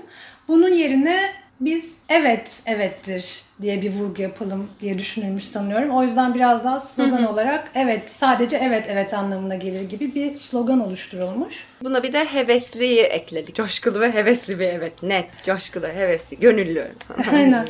bunun yerine biz evet evettir diye bir vurgu yapalım diye düşünülmüş sanıyorum. O yüzden biraz daha slogan olarak evet sadece evet evet anlamına gelir gibi bir slogan oluşturulmuş.
Buna bir de hevesliyi ekledik. Coşkulu ve hevesli bir evet. Net, coşkulu, hevesli, gönüllü.
Aynen.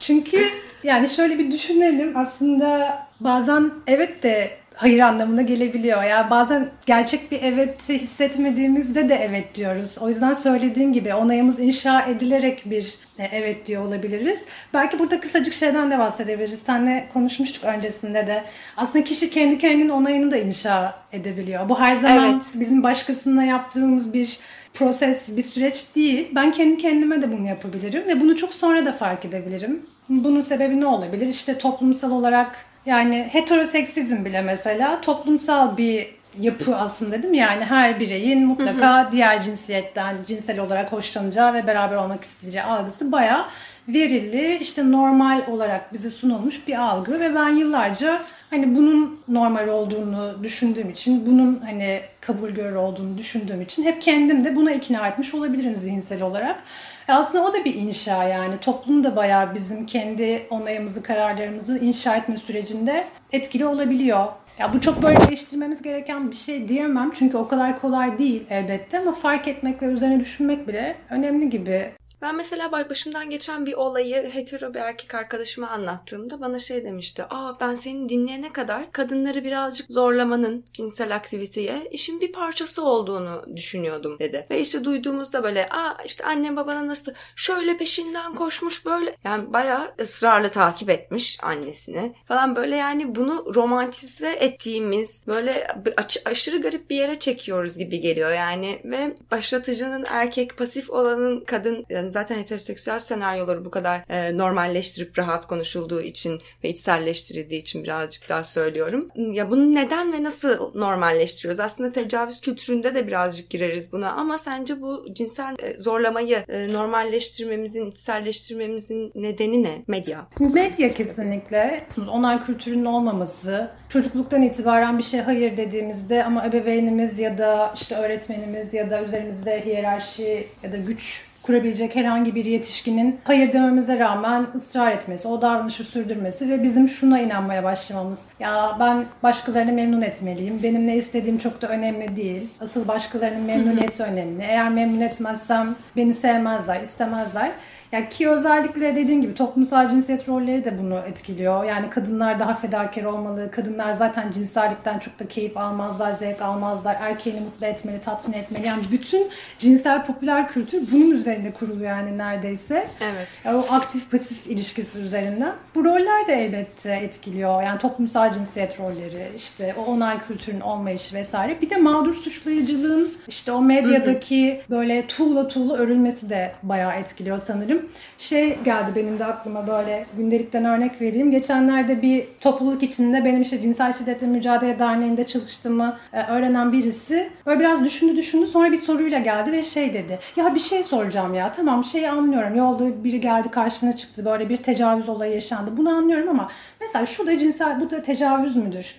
Çünkü yani şöyle bir düşünelim aslında bazen evet de hayır anlamına gelebiliyor. Yani bazen gerçek bir evet hissetmediğimizde de evet diyoruz. O yüzden söylediğim gibi onayımız inşa edilerek bir e, evet diyor olabiliriz. Belki burada kısacık şeyden de bahsedebiliriz. Seninle konuşmuştuk öncesinde de. Aslında kişi kendi kendinin onayını da inşa edebiliyor. Bu her zaman evet. bizim başkasına yaptığımız bir proses, bir süreç değil. Ben kendi kendime de bunu yapabilirim ve bunu çok sonra da fark edebilirim. Bunun sebebi ne olabilir? İşte toplumsal olarak yani heteroseksizm bile mesela toplumsal bir yapı aslında değil mi? Yani her bireyin mutlaka hı hı. diğer cinsiyetten cinsel olarak hoşlanacağı ve beraber olmak isteyeceği algısı bayağı verili, işte normal olarak bize sunulmuş bir algı ve ben yıllarca hani bunun normal olduğunu düşündüğüm için, bunun hani kabul görür olduğunu düşündüğüm için hep kendim de buna ikna etmiş olabilirim zihinsel olarak. E aslında o da bir inşa yani. Toplum da bayağı bizim kendi onayımızı, kararlarımızı inşa etme sürecinde etkili olabiliyor. Ya bu çok böyle değiştirmemiz gereken bir şey diyemem. Çünkü o kadar kolay değil elbette ama fark etmek ve üzerine düşünmek bile önemli gibi.
Ben mesela başımdan geçen bir olayı hetero bir erkek arkadaşıma anlattığımda bana şey demişti. Aa ben seni dinleyene kadar kadınları birazcık zorlamanın cinsel aktiviteye işin bir parçası olduğunu düşünüyordum dedi. Ve işte duyduğumuzda böyle aa işte annem babana nasıl şöyle peşinden koşmuş böyle. Yani bayağı ısrarla takip etmiş annesini falan böyle yani bunu romantize ettiğimiz böyle aş- aşırı garip bir yere çekiyoruz gibi geliyor yani ve başlatıcının erkek pasif olanın kadın yani zaten heteroseksüel senaryoları bu kadar e, normalleştirip rahat konuşulduğu için ve içselleştirildiği için birazcık daha söylüyorum. Ya bunu neden ve nasıl normalleştiriyoruz? Aslında tecavüz kültüründe de birazcık gireriz buna ama sence bu cinsel e, zorlamayı e, normalleştirmemizin, içselleştirmemizin nedeni ne? Medya.
Medya kesinlikle. Onay kültürünün olmaması, çocukluktan itibaren bir şey hayır dediğimizde ama ebeveynimiz ya da işte öğretmenimiz ya da üzerimizde hiyerarşi ya da güç kurabilecek herhangi bir yetişkinin hayır dememize rağmen ısrar etmesi, o davranışı sürdürmesi ve bizim şuna inanmaya başlamamız. Ya ben başkalarını memnun etmeliyim. Benim ne istediğim çok da önemli değil. Asıl başkalarının memnuniyeti önemli. Eğer memnun etmezsem beni sevmezler, istemezler. Yani ki özellikle dediğin gibi toplumsal cinsiyet rolleri de bunu etkiliyor. Yani kadınlar daha fedakar olmalı. Kadınlar zaten cinsellikten çok da keyif almazlar, zevk almazlar. Erkeğini mutlu etmeli, tatmin etmeli. Yani bütün cinsel popüler kültür bunun üzerinde kuruluyor yani neredeyse.
Evet.
Yani o aktif pasif ilişkisi üzerinden. Bu roller de elbette etkiliyor. Yani toplumsal cinsiyet rolleri, işte o onay kültürünün olmayışı vesaire. Bir de mağdur suçlayıcılığın işte o medyadaki böyle tuğla tuğla örülmesi de bayağı etkiliyor sanırım. Şey geldi benim de aklıma böyle gündelikten örnek vereyim. Geçenlerde bir topluluk içinde benim işte Cinsel Şiddetle Mücadele Derneği'nde çalıştığımı e, öğrenen birisi böyle biraz düşündü düşündü sonra bir soruyla geldi ve şey dedi. Ya bir şey soracağım ya tamam şeyi anlıyorum. Yolda biri geldi karşına çıktı böyle bir tecavüz olayı yaşandı. Bunu anlıyorum ama mesela şu da cinsel bu da tecavüz müdür?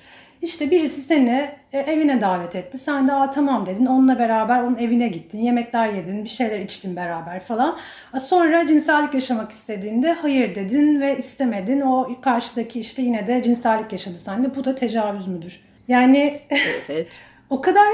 İşte birisi seni e, evine davet etti. Sen de Aa, tamam dedin. Onunla beraber onun evine gittin. Yemekler yedin. Bir şeyler içtin beraber falan. Sonra cinsellik yaşamak istediğinde hayır dedin ve istemedin. O karşıdaki işte yine de cinsellik yaşadı sende. Bu da tecavüz müdür? Yani
evet.
o kadar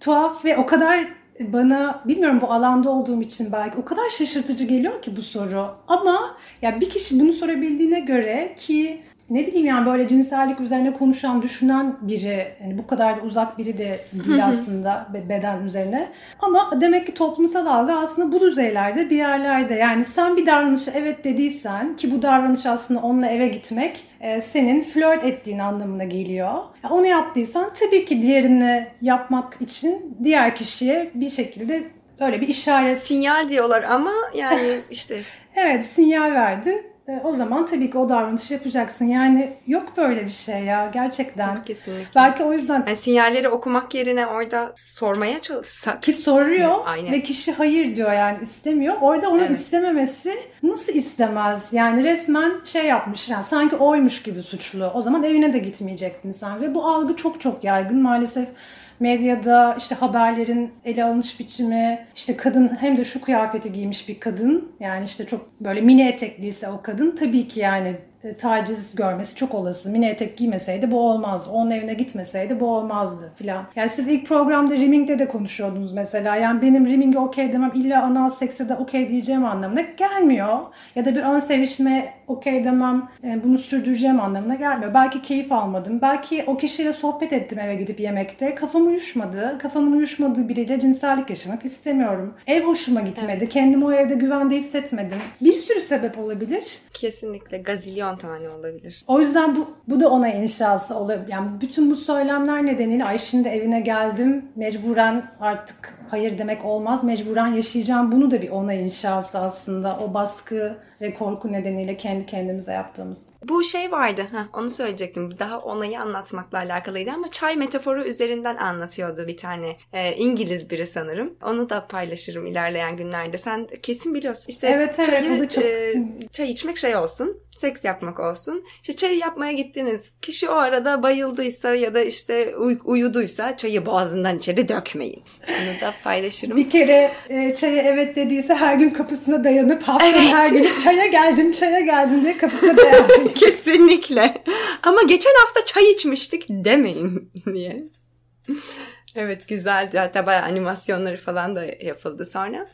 tuhaf ve o kadar bana bilmiyorum bu alanda olduğum için belki o kadar şaşırtıcı geliyor ki bu soru. Ama ya bir kişi bunu sorabildiğine göre ki ne bileyim yani böyle cinsellik üzerine konuşan, düşünen biri, yani bu kadar da uzak biri de değil aslında beden üzerine. Ama demek ki toplumsal algı aslında bu düzeylerde bir yerlerde. Yani sen bir davranışı evet dediysen ki bu davranış aslında onunla eve gitmek e, senin flört ettiğin anlamına geliyor. Onu yaptıysan tabii ki diğerini yapmak için diğer kişiye bir şekilde böyle bir işaret.
Sinyal diyorlar ama yani işte.
evet sinyal verdin o zaman tabii ki o davranışı yapacaksın. Yani yok böyle bir şey ya gerçekten.
Kesinlikle.
Belki o yüzden.
Yani sinyalleri okumak yerine orada sormaya çalışsak.
Ki soruyor Aynen. ve kişi hayır diyor yani istemiyor. Orada onun evet. istememesi nasıl istemez? Yani resmen şey yapmış yani sanki oymuş gibi suçlu. O zaman evine de gitmeyecektin sen. Ve bu algı çok çok yaygın maalesef medyada işte haberlerin ele alınış biçimi, işte kadın hem de şu kıyafeti giymiş bir kadın yani işte çok böyle mini etekliyse o kadın tabii ki yani e, taciz görmesi çok olası. Mini etek giymeseydi bu olmazdı. Onun evine gitmeseydi bu olmazdı filan. Yani siz ilk programda Riming'de de konuşuyordunuz mesela. Yani benim Riming'e okey demem illa anal sekse de okey diyeceğim anlamına gelmiyor. Ya da bir ön sevişme okey demem e, bunu sürdüreceğim anlamına gelmiyor. Belki keyif almadım. Belki o kişiyle sohbet ettim eve gidip yemekte. Kafam uyuşmadı. Kafamın uyuşmadığı biriyle cinsellik yaşamak istemiyorum. Ev hoşuma gitmedi. Evet. Kendimi o evde güvende hissetmedim. Bir sürü sebep olabilir.
Kesinlikle gazilyon tane olabilir.
O yüzden bu, bu da ona inşası olabilir. Yani bütün bu söylemler nedeniyle ay şimdi evine geldim mecburen artık hayır demek olmaz. Mecburen yaşayacağım. Bunu da bir ona inşası aslında. O baskı ve korku nedeniyle kendi kendimize yaptığımız.
Bu şey vardı. Heh, onu söyleyecektim. Daha onayı anlatmakla alakalıydı ama çay metaforu üzerinden anlatıyordu bir tane e, İngiliz biri sanırım. Onu da paylaşırım ilerleyen günlerde. Sen kesin biliyorsun. İşte
evet evet çayı, çok... E,
çay içmek şey olsun seks yapmak olsun. İşte çay yapmaya gittiniz. Kişi o arada bayıldıysa ya da işte uy- uyuduysa çayı boğazından içeri dökmeyin. Bunu da paylaşırım.
Bir kere e, çaya evet dediyse her gün kapısına dayanıp haftanın evet. her günü çaya geldim çaya geldim diye kapısına dayanmayın.
Kesinlikle. Ama geçen hafta çay içmiştik demeyin diye. evet güzeldi. Hatta bayağı animasyonları falan da yapıldı sonra.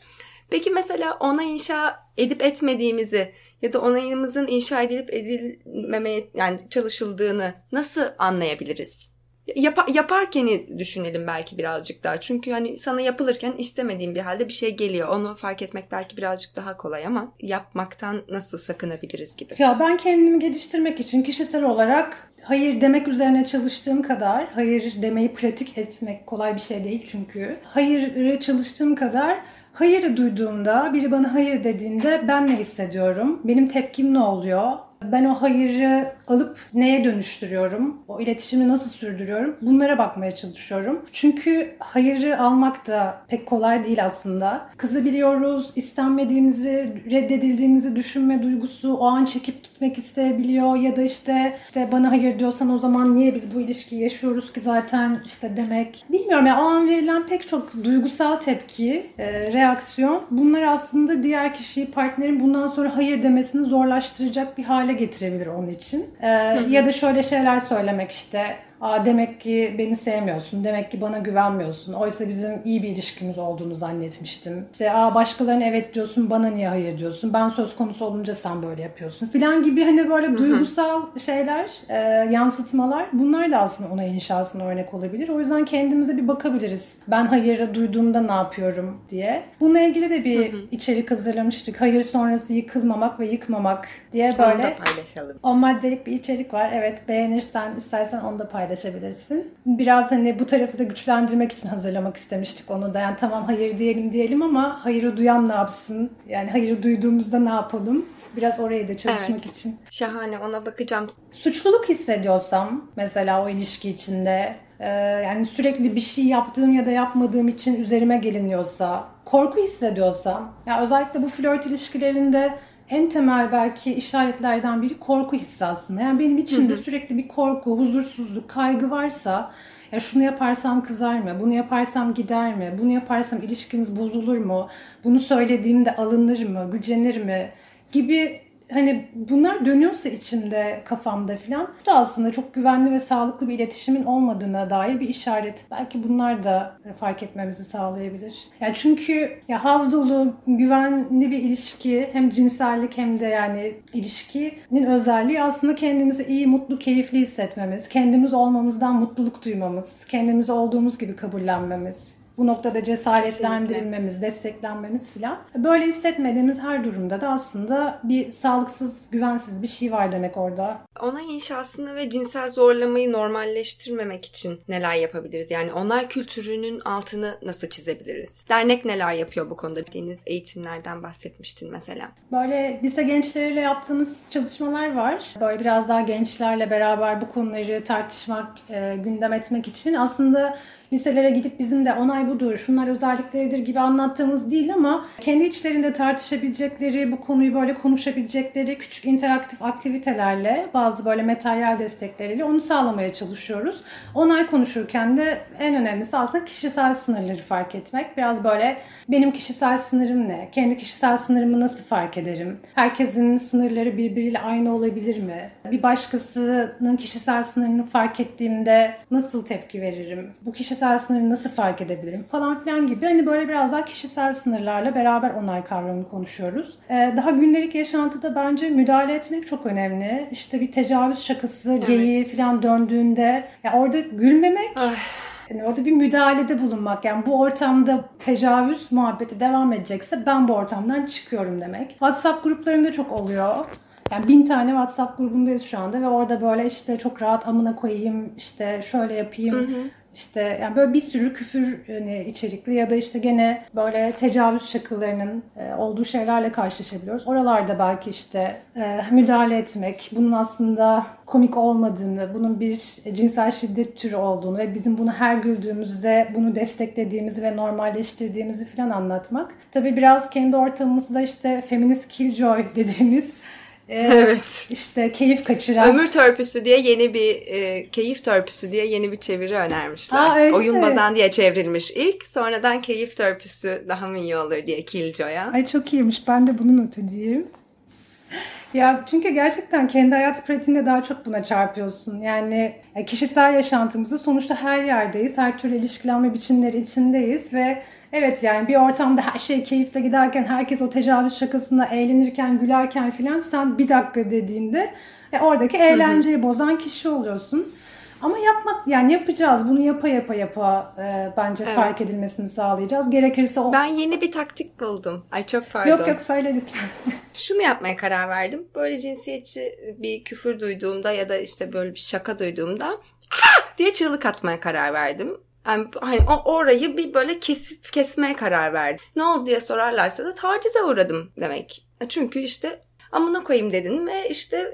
Peki mesela ona inşa edip etmediğimizi ya da onayımızın inşa edilip edilmemeye yani çalışıldığını nasıl anlayabiliriz? Yap, yaparken düşünelim belki birazcık daha. Çünkü hani sana yapılırken istemediğin bir halde bir şey geliyor. Onu fark etmek belki birazcık daha kolay ama yapmaktan nasıl sakınabiliriz gibi.
Ya ben kendimi geliştirmek için kişisel olarak hayır demek üzerine çalıştığım kadar hayır demeyi pratik etmek kolay bir şey değil çünkü. Hayırı çalıştığım kadar Hayırı duyduğumda, biri bana hayır dediğinde ben ne hissediyorum? Benim tepkim ne oluyor? Ben o hayırı alıp neye dönüştürüyorum? O iletişimi nasıl sürdürüyorum? Bunlara bakmaya çalışıyorum. Çünkü hayırı almak da pek kolay değil aslında. Kızabiliyoruz, istenmediğimizi, reddedildiğimizi düşünme duygusu o an çekip gitmek isteyebiliyor ya da işte, işte bana hayır diyorsan o zaman niye biz bu ilişkiyi yaşıyoruz ki zaten işte demek. Bilmiyorum ya yani o an verilen pek çok duygusal tepki, e, reaksiyon bunlar aslında diğer kişiyi partnerin bundan sonra hayır demesini zorlaştıracak bir hale getirebilir onun için. Ee, ya da şöyle şeyler söylemek işte Aa, demek ki beni sevmiyorsun, demek ki bana güvenmiyorsun. Oysa bizim iyi bir ilişkimiz olduğunu zannetmiştim. İşte aa, başkalarına evet diyorsun, bana niye hayır diyorsun. Ben söz konusu olunca sen böyle yapıyorsun filan gibi hani böyle duygusal şeyler, e, yansıtmalar bunlar da aslında ona inşasına örnek olabilir. O yüzden kendimize bir bakabiliriz. Ben hayırı duyduğumda ne yapıyorum diye. Bununla ilgili de bir içerik hazırlamıştık. Hayır sonrası yıkılmamak ve yıkmamak diye böyle. Onu da paylaşalım. O maddelik bir içerik var. Evet beğenirsen, istersen onu da paylaş paylaşabilirsin. Biraz hani bu tarafı da güçlendirmek için hazırlamak istemiştik onu da. Yani tamam hayır diyelim diyelim ama hayırı duyan ne yapsın? Yani hayırı duyduğumuzda ne yapalım? Biraz orayı da çalışmak evet. için.
Şahane ona bakacağım.
Suçluluk hissediyorsam mesela o ilişki içinde yani sürekli bir şey yaptığım ya da yapmadığım için üzerime geliniyorsa, korku hissediyorsam, ya özellikle bu flört ilişkilerinde en temel belki işaretlerden biri korku hissi aslında. Yani benim içimde hı hı. sürekli bir korku, huzursuzluk, kaygı varsa ya şunu yaparsam kızar mı? Bunu yaparsam gider mi? Bunu yaparsam ilişkimiz bozulur mu? Bunu söylediğimde alınır mı? Gücenir mi? Gibi hani bunlar dönüyorsa içimde kafamda falan bu da aslında çok güvenli ve sağlıklı bir iletişimin olmadığına dair bir işaret. Belki bunlar da fark etmemizi sağlayabilir. Yani çünkü ya haz dolu, güvenli bir ilişki hem cinsellik hem de yani ilişkinin özelliği aslında kendimizi iyi, mutlu, keyifli hissetmemiz, kendimiz olmamızdan mutluluk duymamız, kendimiz olduğumuz gibi kabullenmemiz bu noktada cesaretlendirilmemiz, Kesinlikle. desteklenmemiz filan. Böyle hissetmediğimiz her durumda da aslında bir sağlıksız, güvensiz bir şey var demek orada.
Onay inşasını ve cinsel zorlamayı normalleştirmemek için neler yapabiliriz? Yani onay kültürünün altını nasıl çizebiliriz? Dernek neler yapıyor bu konuda? Bildiğiniz eğitimlerden bahsetmiştin mesela.
Böyle lise gençleriyle yaptığımız çalışmalar var. Böyle biraz daha gençlerle beraber bu konuları tartışmak, e, gündem etmek için aslında liselere gidip bizim de onay budur, şunlar özellikleridir gibi anlattığımız değil ama kendi içlerinde tartışabilecekleri, bu konuyu böyle konuşabilecekleri küçük interaktif aktivitelerle, bazı böyle materyal destekleriyle onu sağlamaya çalışıyoruz. Onay konuşurken de en önemlisi aslında kişisel sınırları fark etmek. Biraz böyle benim kişisel sınırım ne? Kendi kişisel sınırımı nasıl fark ederim? Herkesin sınırları birbiriyle aynı olabilir mi? Bir başkasının kişisel sınırını fark ettiğimde nasıl tepki veririm? Bu kişi kişisel sınırı nasıl fark edebilirim falan filan gibi hani böyle biraz daha kişisel sınırlarla beraber onay kavramını konuşuyoruz. Ee, daha gündelik yaşantıda bence müdahale etmek çok önemli. İşte bir tecavüz şakası, evet. geyiği falan döndüğünde ya orada gülmemek Ay. Yani orada bir müdahalede bulunmak yani bu ortamda tecavüz muhabbeti devam edecekse ben bu ortamdan çıkıyorum demek. WhatsApp gruplarında çok oluyor. Yani bin tane WhatsApp grubundayız şu anda ve orada böyle işte çok rahat amına koyayım, işte şöyle yapayım. Hı hı. İşte yani böyle bir sürü küfür hani içerikli ya da işte gene böyle tecavüz şakılarının e, olduğu şeylerle karşılaşabiliyoruz. Oralarda belki işte e, müdahale etmek, bunun aslında komik olmadığını, bunun bir cinsel şiddet türü olduğunu ve bizim bunu her güldüğümüzde bunu desteklediğimizi ve normalleştirdiğimizi falan anlatmak. Tabii biraz kendi ortamımızda işte feminist killjoy dediğimiz
ee, evet.
İşte keyif kaçıran.
Ömür törpüsü diye yeni bir e, keyif törpüsü diye yeni bir çeviri önermişler. Aa, öyle Oyun mi? bazan diye çevrilmiş ilk. Sonradan keyif törpüsü daha mı iyi olur diye Killjoy'a.
Ay çok iyiymiş. Ben de bunu not edeyim. Ya çünkü gerçekten kendi hayat pratiğinde daha çok buna çarpıyorsun. Yani kişisel yaşantımızda sonuçta her yerdeyiz. Her türlü ilişkilenme biçimleri içindeyiz ve Evet yani bir ortamda her şey keyifle giderken herkes o tecavüz şakasında eğlenirken gülerken filan sen bir dakika dediğinde e, oradaki eğlenceyi bozan kişi oluyorsun. Ama yapmak yani yapacağız. Bunu yapa yapa yapa e, bence evet. fark edilmesini sağlayacağız. Gerekirse o...
Ben yeni bir taktik buldum. Ay çok pardon.
Yok yok söyle lütfen.
Şunu yapmaya karar verdim. Böyle cinsiyetçi bir küfür duyduğumda ya da işte böyle bir şaka duyduğumda diye çığlık atmaya karar verdim. Yani hani orayı bir böyle kesip kesmeye karar verdim. Ne oldu diye sorarlarsa da tacize uğradım demek. Çünkü işte amına koyayım dedin ve işte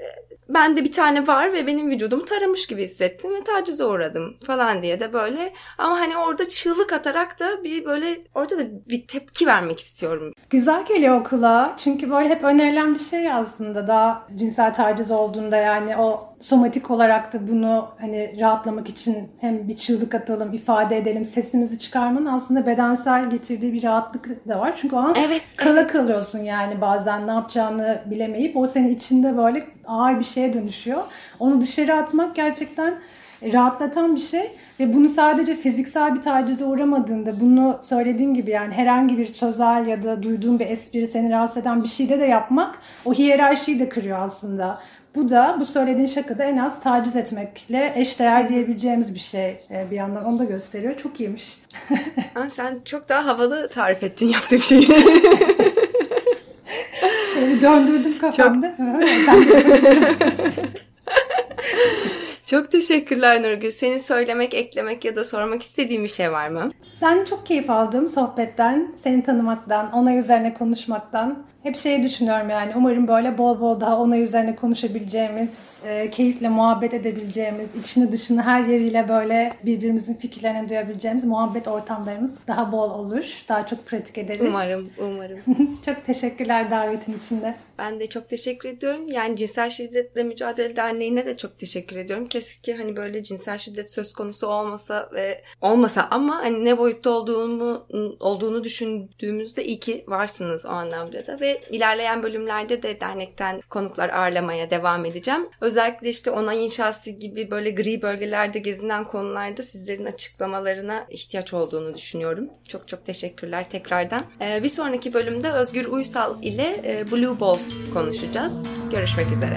bende bir tane var ve benim vücudumu taramış gibi hissettim ve tacize uğradım falan diye de böyle ama hani orada çığlık atarak da bir böyle orada da bir tepki vermek istiyorum.
Güzel geliyor okula çünkü böyle hep önerilen bir şey aslında daha cinsel taciz olduğunda yani o somatik olarak da bunu hani rahatlamak için hem bir çığlık atalım, ifade edelim, sesimizi çıkarmanın aslında bedensel getirdiği bir rahatlık da var. Çünkü o an evet, kala evet. kalıyorsun yani bazen ne yapacağını bilemeyip o senin içinde böyle ağır bir şeye dönüşüyor. Onu dışarı atmak gerçekten rahatlatan bir şey ve bunu sadece fiziksel bir tacize uğramadığında bunu söylediğin gibi yani herhangi bir sözel ya da duyduğun bir espri seni rahatsız eden bir şeyde de yapmak o hiyerarşiyi de kırıyor aslında. Bu da bu söylediğin şakada en az taciz etmekle eşdeğer diyebileceğimiz bir şey e, bir yandan onu da gösteriyor. Çok iyiymiş.
ha, sen çok daha havalı tarif ettin yaptığım şeyi.
Şöyle döndürdüm kafamda.
Çok... Çok teşekkürler Nurgül. Seni söylemek, eklemek ya da sormak istediğin bir şey var mı?
Ben çok keyif aldım sohbetten, seni tanımaktan, onay üzerine konuşmaktan. Hep şeyi düşünüyorum yani umarım böyle bol bol daha onay üzerine konuşabileceğimiz, e, keyifle muhabbet edebileceğimiz, içini dışını her yeriyle böyle birbirimizin fikirlerini duyabileceğimiz muhabbet ortamlarımız daha bol olur. Daha çok pratik ederiz.
Umarım, umarım.
çok teşekkürler davetin içinde.
Ben de çok teşekkür ediyorum. Yani Cinsel Şiddetle Mücadele Derneği'ne de çok teşekkür ediyorum. Keşke hani böyle cinsel şiddet söz konusu olmasa ve olmasa ama hani ne boyutta olduğunu olduğunu düşündüğümüzde iyi ki varsınız o anlamda da ve ilerleyen bölümlerde de dernekten konuklar ağırlamaya devam edeceğim. Özellikle işte onay inşası gibi böyle gri bölgelerde gezinen konularda sizlerin açıklamalarına ihtiyaç olduğunu düşünüyorum. Çok çok teşekkürler tekrardan. Ee, bir sonraki bölümde Özgür Uysal ile e, Blue Balls konuşacağız. Görüşmek üzere.